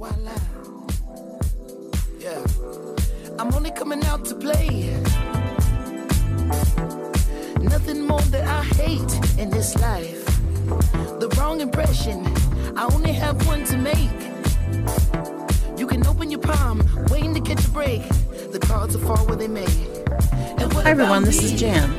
Voila. Yeah. I'm only coming out to play. Nothing more that I hate in this life. The wrong impression. I only have one to make. You can open your palm, waiting to catch a break. The cards will fall where they may. And what Hi everyone, this me? is Jan.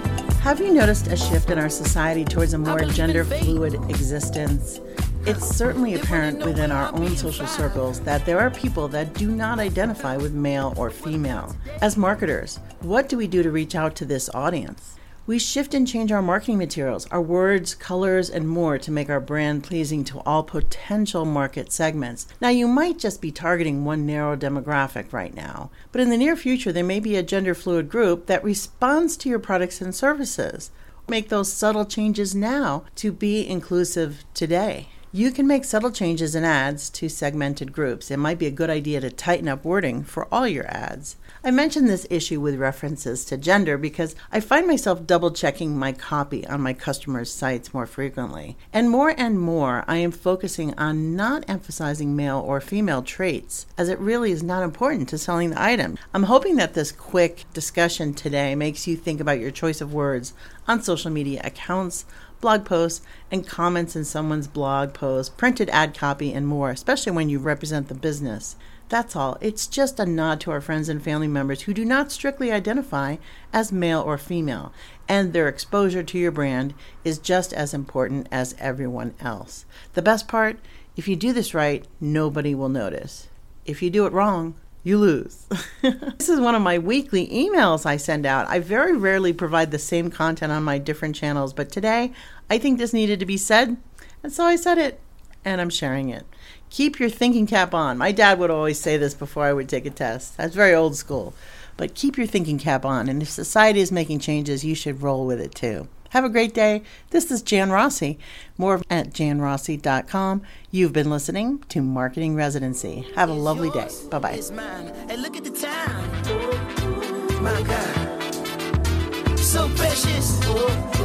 Have you noticed a shift in our society towards a more gender fluid existence? It's certainly apparent within our own social circles that there are people that do not identify with male or female. As marketers, what do we do to reach out to this audience? We shift and change our marketing materials, our words, colors, and more to make our brand pleasing to all potential market segments. Now, you might just be targeting one narrow demographic right now, but in the near future, there may be a gender fluid group that responds to your products and services. Make those subtle changes now to be inclusive today. You can make subtle changes in ads to segmented groups. It might be a good idea to tighten up wording for all your ads. I mention this issue with references to gender because I find myself double checking my copy on my customers' sites more frequently. And more and more, I am focusing on not emphasizing male or female traits, as it really is not important to selling the item. I'm hoping that this quick discussion today makes you think about your choice of words on social media accounts, blog posts, and comments in someone's blog post, printed ad copy, and more, especially when you represent the business. That's all. It's just a nod to our friends and family members who do not strictly identify as male or female, and their exposure to your brand is just as important as everyone else. The best part if you do this right, nobody will notice. If you do it wrong, you lose. this is one of my weekly emails I send out. I very rarely provide the same content on my different channels, but today I think this needed to be said, and so I said it, and I'm sharing it. Keep your thinking cap on. My dad would always say this before I would take a test. That's very old school. But keep your thinking cap on, and if society is making changes, you should roll with it too. Have a great day. This is Jan Rossi. More at janrossi.com. You've been listening to Marketing Residency. Have a lovely day. Bye bye. Hey, look at the time. My God. So precious.